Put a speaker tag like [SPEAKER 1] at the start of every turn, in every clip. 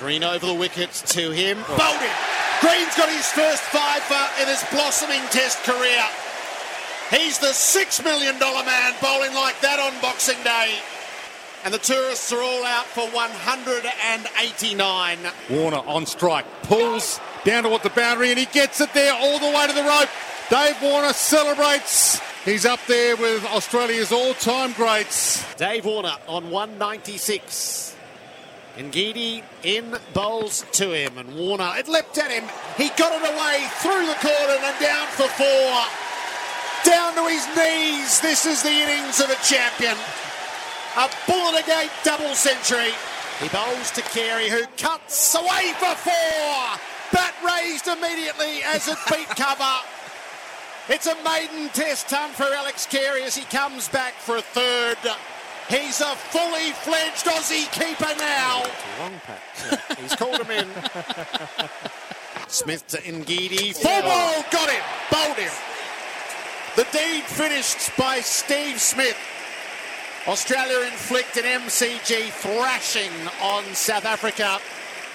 [SPEAKER 1] Green over the wickets to him. Bowled him. Green's got his first fiver in his blossoming test career. He's the $6 million man bowling like that on Boxing Day. And the tourists are all out for 189.
[SPEAKER 2] Warner on strike. Pulls down towards the boundary and he gets it there all the way to the rope. Dave Warner celebrates. He's up there with Australia's all time greats.
[SPEAKER 1] Dave Warner on 196. Ngidi in bowls to him, and Warner, it leapt at him. He got it away through the corner and down for four. Down to his knees. This is the innings of a champion. A bullet gate double century. He bowls to Carey, who cuts away for four. Bat raised immediately as it beat cover. It's a maiden test ton for Alex Carey as he comes back for a third. He's a fully fledged Aussie keeper now.
[SPEAKER 3] Wrong Pat.
[SPEAKER 1] He's called him in. Smith to Ngidi. Full ball, got him, bowled him. The deed finished by Steve Smith. Australia inflict an MCG thrashing on South Africa.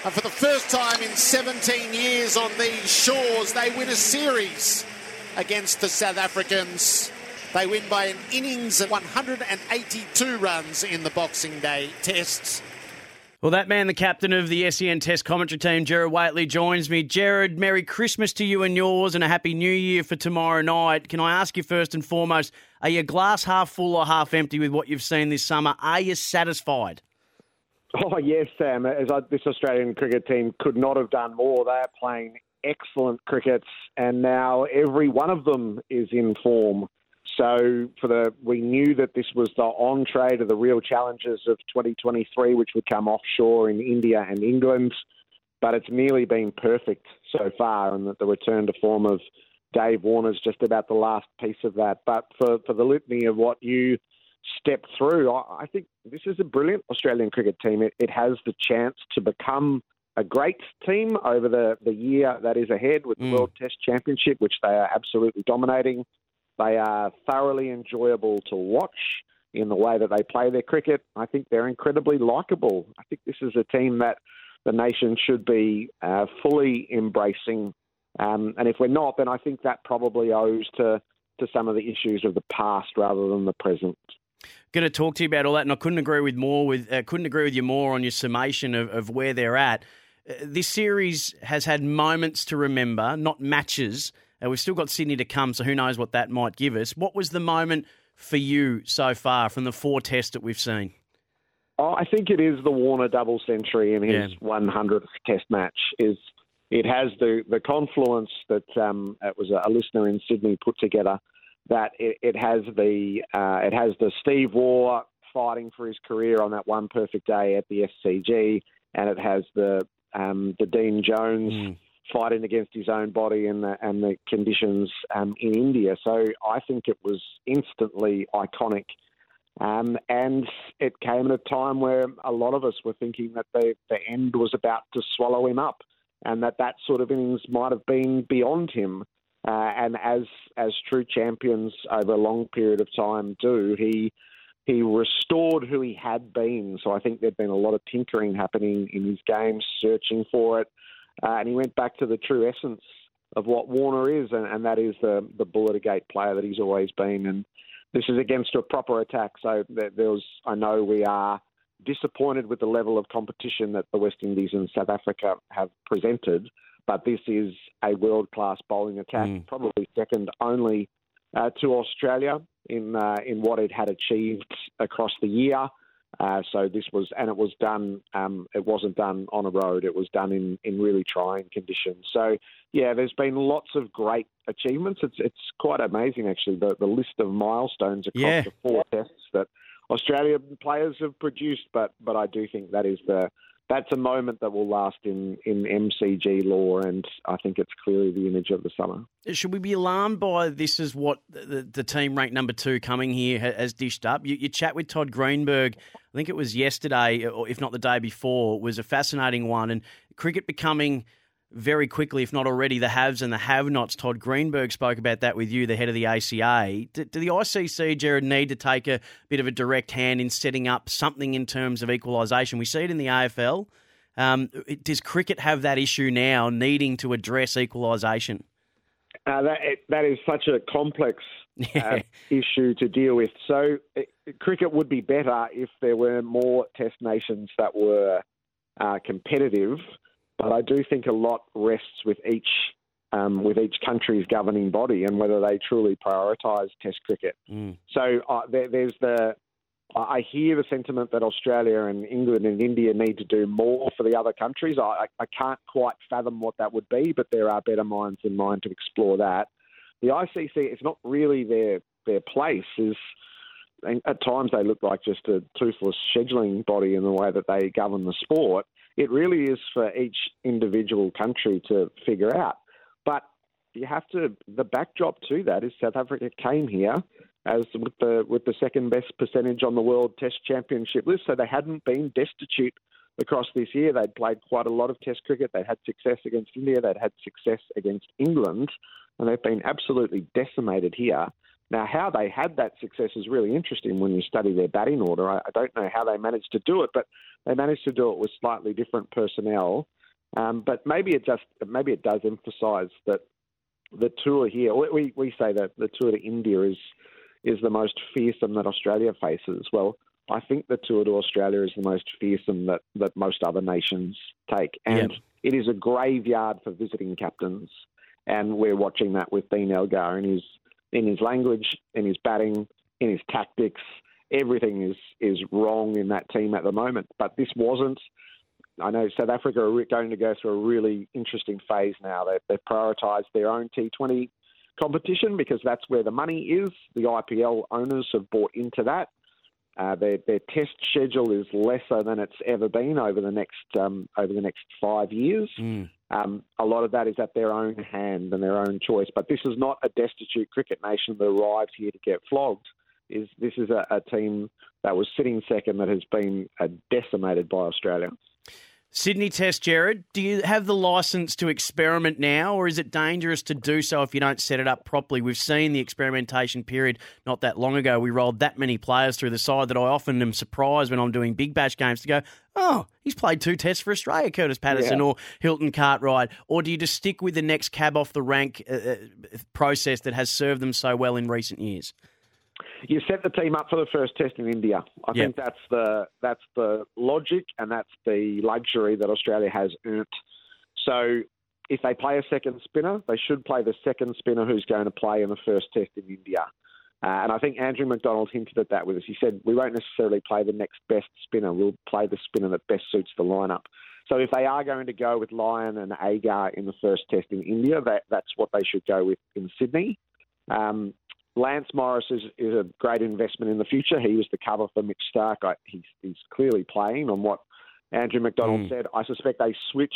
[SPEAKER 1] And for the first time in 17 years on these shores, they win a series against the South Africans. They win by an innings of 182 runs in the Boxing Day tests.
[SPEAKER 4] Well, that man, the captain of the SEN Test commentary team, Gerard Whateley, joins me. Gerard, Merry Christmas to you and yours, and a Happy New Year for tomorrow night. Can I ask you first and foremost, are you glass half full or half empty with what you've seen this summer? Are you satisfied?
[SPEAKER 3] Oh yes, Sam. As I, this Australian cricket team could not have done more. They are playing excellent crickets, and now every one of them is in form. So for the we knew that this was the entree to the real challenges of 2023, which would come offshore in India and England. But it's nearly been perfect so far, and that the return to form of Dave Warner is just about the last piece of that. But for, for the litany of what you stepped through, I, I think this is a brilliant Australian cricket team. It, it has the chance to become a great team over the, the year that is ahead with the
[SPEAKER 4] Mm.
[SPEAKER 3] World Test Championship, which they are absolutely dominating. They are thoroughly enjoyable to watch in the way that they play their cricket. I think they're incredibly likable. I think this is a team that the nation should be uh, fully embracing. Um, and if we're not, then I think that probably owes to, to some of the issues of the past rather than the present.
[SPEAKER 4] Going to talk to you about all that, and I couldn't agree with more with uh, couldn't agree with you more on your summation of, of where they're at. Uh, this series has had moments to remember, not matches. Uh, we've still got Sydney to come, so who knows what that might give us. What was the moment for you so far from the four tests that we've seen?
[SPEAKER 3] Oh, I think it is the Warner double century in his
[SPEAKER 4] Yeah.
[SPEAKER 3] 100th Test match. Is it has the the confluence that um, it was a, listener in Sydney put together. That it, it has the uh, it has the Steve Waugh fighting for his career on that one perfect day at the SCG, and it has the um, the Dean Jones fighting against his own body and the, and the conditions um, in India. So I think it was instantly iconic. Um, and it came at a time where a lot of us were thinking that the, the end was about to swallow him up and that that sort of innings might have been beyond him. Uh, and as as true champions over a long period of time do, he he restored who he had been. So I think there'd been a lot of tinkering happening in his game, searching for it, uh, and he went back to the true essence of what Warner is, and, and that is the the bullet a gate player that he's always been. And this is against a proper attack, so there, there was. I know we are disappointed with the level of competition that the West Indies and South Africa have presented, but this is a world class bowling attack,
[SPEAKER 4] Mm.
[SPEAKER 3] probably second only uh, to Australia in uh, in what it had achieved across the year. Uh, so this was, and it was done. Um, it wasn't done on a road. It was done in, in really trying conditions. So yeah, there's been lots of great achievements. It's it's quite amazing actually the the list of milestones across
[SPEAKER 4] Yeah.
[SPEAKER 3] the four tests that Australian players have produced. But but I do think that is the that's a moment that will last in, in MCG lore, and I think it's clearly the image of the summer.
[SPEAKER 4] Should we be alarmed by this? Is what the, the team ranked number two coming here has dished up? You, you, chat with Todd Greenberg. I think it was yesterday, or if not the day before, was a fascinating one, and cricket becoming very quickly, if not already, the haves and the have-nots. Todd Greenberg spoke about that with you, the head of the ACA. Do, do, the ICC, Gerard, need to take a bit of a direct hand in setting up something in terms of equalisation? We see it in the AFL. Um, does cricket have that issue now, needing to address equalisation?
[SPEAKER 3] Uh, that that is such a complex uh, issue to deal with. So, it, cricket would be better if there were more Test nations that were uh, competitive. But I do think a lot rests with each um, with each country's governing body and whether they truly prioritise Test cricket. Mm. So uh, there, there's the I hear the sentiment that Australia and England and India need to do more for the other countries. I, I can't quite fathom what that would be, but there are better minds than mine to explore that. The ICC, it's not really their their place. Is at times they look like just a toothless scheduling body in the way that they govern the sport it really is for each individual country to figure out. But you have to. The backdrop to that is South Africa came here as with the with the second best percentage on the World Test Championship list, so they hadn't been destitute across this year. They'd played quite a lot of Test cricket. They'd had success against India. They'd had success against England, and they've been absolutely decimated here. Now, how they had that success is really interesting when you study their batting order. I, I don't know how they managed to do it, but they managed to do it with slightly different personnel. Um, but maybe it just maybe it does emphasise that the tour here. We we say that the tour to India is is the most fearsome that Australia faces. Well, I think the tour to Australia is the most fearsome that that most other nations take, and yep. it is a graveyard for visiting captains. And we're watching that with Dean Elgar and his in his language, in his batting, in his tactics. Everything is is wrong in that team at the moment. But this wasn't. I know South Africa are going to go through a really interesting phase now. They, they've prioritised their own T20 competition because that's where the money is. The IPL owners have bought into that. Uh, their, their test schedule is lesser than it's ever been over the next um, over the next five years. Mm. Um, a lot of that is at their own hand and their own choice. But this is not a destitute cricket nation that arrived here to get flogged. Is this is a, a team that was sitting second that has been uh, decimated by Australia.
[SPEAKER 4] Sydney Test, Gerard, do you have the licence to experiment now, or is it dangerous to do so if you don't set it up properly? We've seen the experimentation period not that long ago. We rolled that many players through the side that I often am surprised when I'm doing big bash games to go, oh, he's played two tests for Australia, Curtis Patterson yeah. or Hilton Cartwright. Or do you just stick with the next cab off the rank uh, uh process that has served them so well in recent years?
[SPEAKER 3] You set the team up for the first test in India. I yep. think that's the that's the logic and that's the luxury that Australia has earned. So if they play a second spinner, they should play the second spinner who's going to play in the first test in India. Uh, and I think Andrew McDonald hinted at that with us. He said, we won't necessarily play the next best spinner. We'll play the spinner that best suits the lineup. So if they are going to go with Lyon and Agar in the first test in India, that, that's what they should go with in Sydney. Um, Lance Morris is, is a great investment in the future. He was the cover for Mitch Starc. I, he's, he's clearly playing on what Andrew McDonald mm. said. I suspect they switch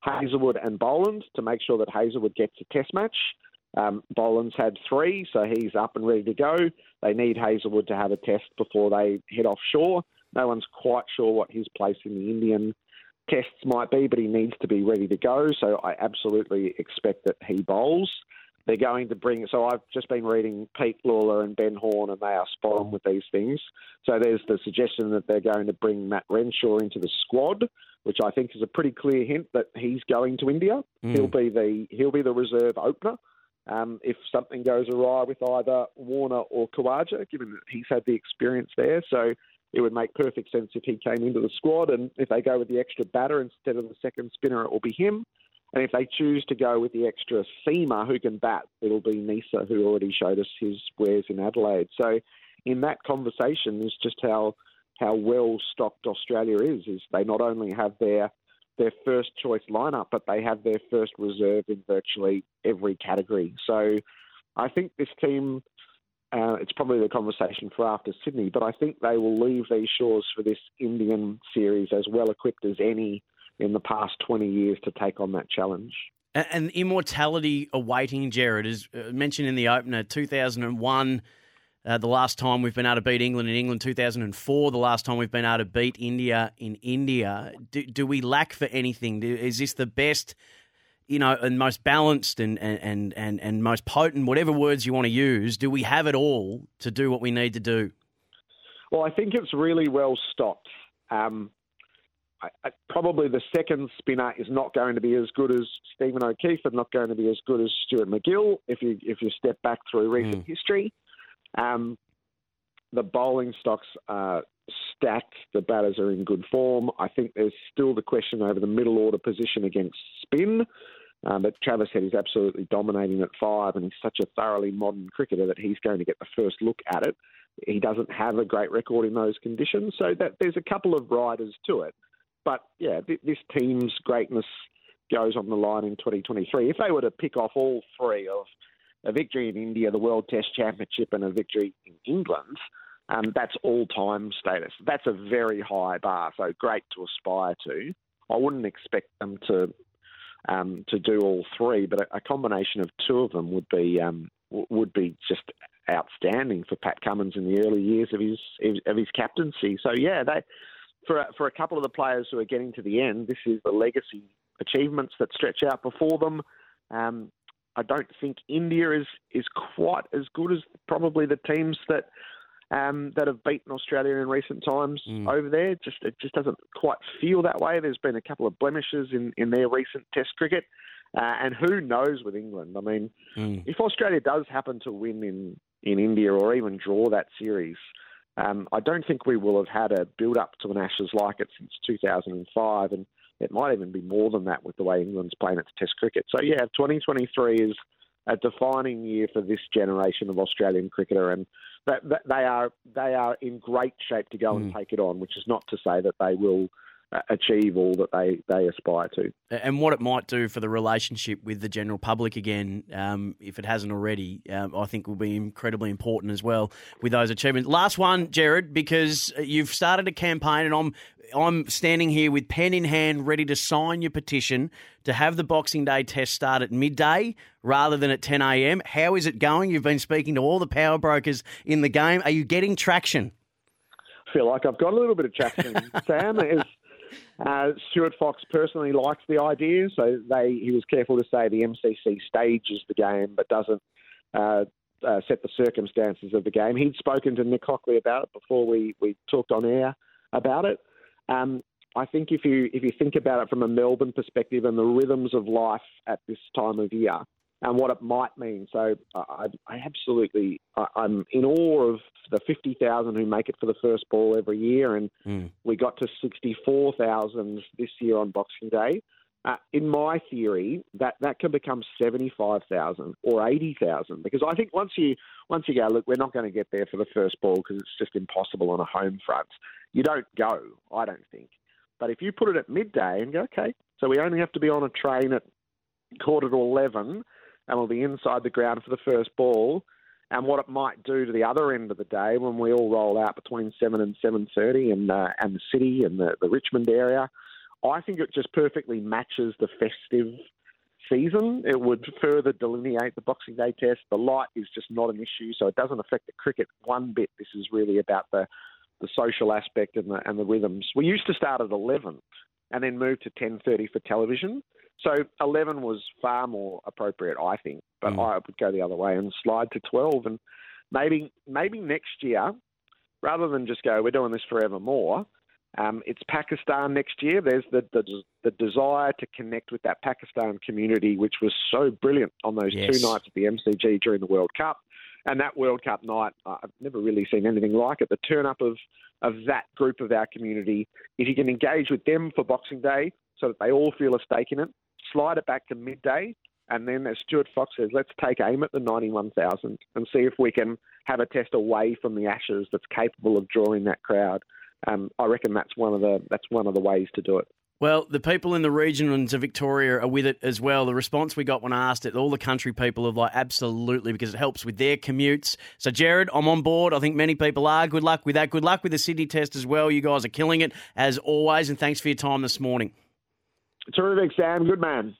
[SPEAKER 3] Hazlewood and Boland to make sure that Hazlewood gets a test match. Um, Boland's had three, so he's up and ready to go. They need Hazlewood to have a test before they head offshore. No one's quite sure what his place in the Indian tests might be, but he needs to be ready to go. So I absolutely expect that he bowls they're going to bring. So I've just been reading Pete Lalor and Ben Horne, and they are spot on with these things. So there's the suggestion that they're going to bring Matt Renshaw into the squad, which I think is a pretty clear hint that he's going to India. Mm. He'll be the he'll be the reserve opener. Um, if something goes awry with either Warner or Khawaja, given that he's had the experience there, so it would make perfect sense if he came into the squad. And if they go with the extra batter instead of the second spinner, it will be him. And if they choose to go with the extra seamer who can bat, it'll be Neser who already showed us his wares in Adelaide. So, in that conversation, is just how how well stocked Australia is. Is they not only have their their first choice lineup, but they have their first reserve in virtually every category. So, I think this team uh, it's probably the conversation for after Sydney, but I think they will leave these shores for this Indian series as well equipped as any in the past 20 years to take on that challenge.
[SPEAKER 4] And, immortality awaiting Gerard, as uh, mentioned in the opener, 2001. Uh, the last time we've been able to beat England in England, 2004, the last time we've been able to beat India in India. Do, do we lack for anything? Do, is this the best you know, and most balanced and, and, and, and most potent, whatever words you want to use, do we have it all to do what we need to do?
[SPEAKER 3] Well, I think it's really well stocked. Um, I, I, probably the second spinner is not going to be as good as Stephen O'Keefe and not going to be as good as Stuart MacGill if you if you step back through recent mm. history. Um, the bowling stocks are stacked. The batters are in good form. I think there's still the question over the middle order position against spin. Um, but Travis Head is absolutely dominating at five, and he's such a thoroughly modern cricketer that he's going to get the first look at it. He doesn't have a great record in those conditions, so that there's a couple of riders to it. But yeah, th- this team's greatness goes on the line in 2023. If they were to pick off all three of a victory in India, the World Test Championship, and a victory in England, um, that's all-time status. That's a very high bar, so great to aspire to. I wouldn't expect them to um, to do all three, but a, a, combination of two of them would be um, w- would be just outstanding for Pat Cummins in the early years of his of his captaincy. So yeah, they for for a couple of the players who are getting to the end, this is the legacy achievements that stretch out before them. Um, I don't think India is is quite as good as probably the teams that um, that have beaten Australia in recent times mm. over there. Just it just doesn't quite feel that way. There's been a couple of blemishes in, in their recent Test cricket, uh, and who knows with England? I mean, mm. if Australia does happen to win in in India or even draw that series. Um, I don't think we will have had a build up to an Ashes like it since 2005, and it might even be more than that with the way England's playing its Test cricket. So yeah, 2023 is a defining year for this generation of Australian cricketer, and that, that they are they are in great shape to go mm. and take it on. Which is not to say that they will achieve all that they, they aspire to.
[SPEAKER 4] And what it might do for the relationship with the general public again, um, if it hasn't already, um, I think will be incredibly important as well with those achievements. Last one, Gerard, because you've started a campaign, and I'm I'm standing here with pen in hand, ready to sign your petition to have the Boxing Day test start at midday rather than at 10 a.m. How is it going? You've been speaking to all the power brokers in the game. Are you getting traction?
[SPEAKER 3] I feel like I've got a little bit of traction, Sam. Is uh, Stuart Fox personally likes the idea, so they he was careful to say the MCC stages the game, but doesn't uh, uh, set the circumstances of the game. He'd spoken to Nick Hockley about it before we, we talked on air about it. Um, I think if you if you think about it from a Melbourne perspective and the rhythms of life at this time of year, and what it might mean. So I, I absolutely, I, am in awe of the 50,000 who make it for the first ball every year, and mm. we got to 64,000 this year on Boxing Day. Uh, in my theory, that, that can become 75,000 or 80,000 because I think once you once you go, look, we're not going to get there for the first ball because it's just impossible on a home front. You don't go, I don't think. But if you put it at midday and go, okay, so we only have to be on a train at quarter to 11 and we'll be inside the ground for the first ball. And what it might do to the other end of the day when we all roll out between seven and seven thirty, and uh, and the city and the, the Richmond area, I think it just perfectly matches the festive season. It would further delineate the Boxing Day test. The light is just not an issue, so it doesn't affect the cricket one bit. This is really about the the social aspect and the and the rhythms. We used to start at eleven and then move to ten thirty for television. So 11 was far more appropriate, I think. But mm. I would go the other way and slide to 12. And maybe maybe next year, rather than just go, we're doing this forevermore, um, it's Pakistan next year. There's the, the, the desire to connect with that Pakistan community, which was so brilliant on those yes. two nights at the MCG during the World Cup. And that World Cup night, I've never really seen anything like it. The turn up of, of that group of our community, if you can engage with them for Boxing Day so that they all feel a stake in it, slide it back to midday, and then, as Stuart Fox says, let's take aim at the 91,000 and see if we can have a test away from the Ashes that's capable of drawing that crowd. Um, I reckon that's one of the that's one of the ways to do it.
[SPEAKER 4] Well, the people in the regions of Victoria are with it as well. The response we got when I asked it, all the country people are like, absolutely, because it helps with their commutes. So, Gerard, I'm on board. I think many people are. Good luck with that. Good luck with the Sydney test as well. You guys are killing it, as always, and thanks for your time this morning.
[SPEAKER 3] Terrific, Sam. Good man.